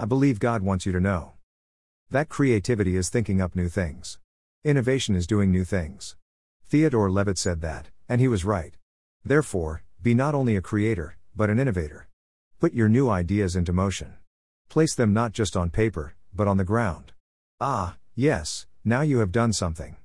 I believe God wants you to know. That creativity is thinking up new things. Innovation is doing new things. Theodore Levitt said that, and he was right. Therefore, be not only a creator, but an innovator. Put your new ideas into motion. Place them not just on paper, but on the ground. Ah, yes, now you have done something.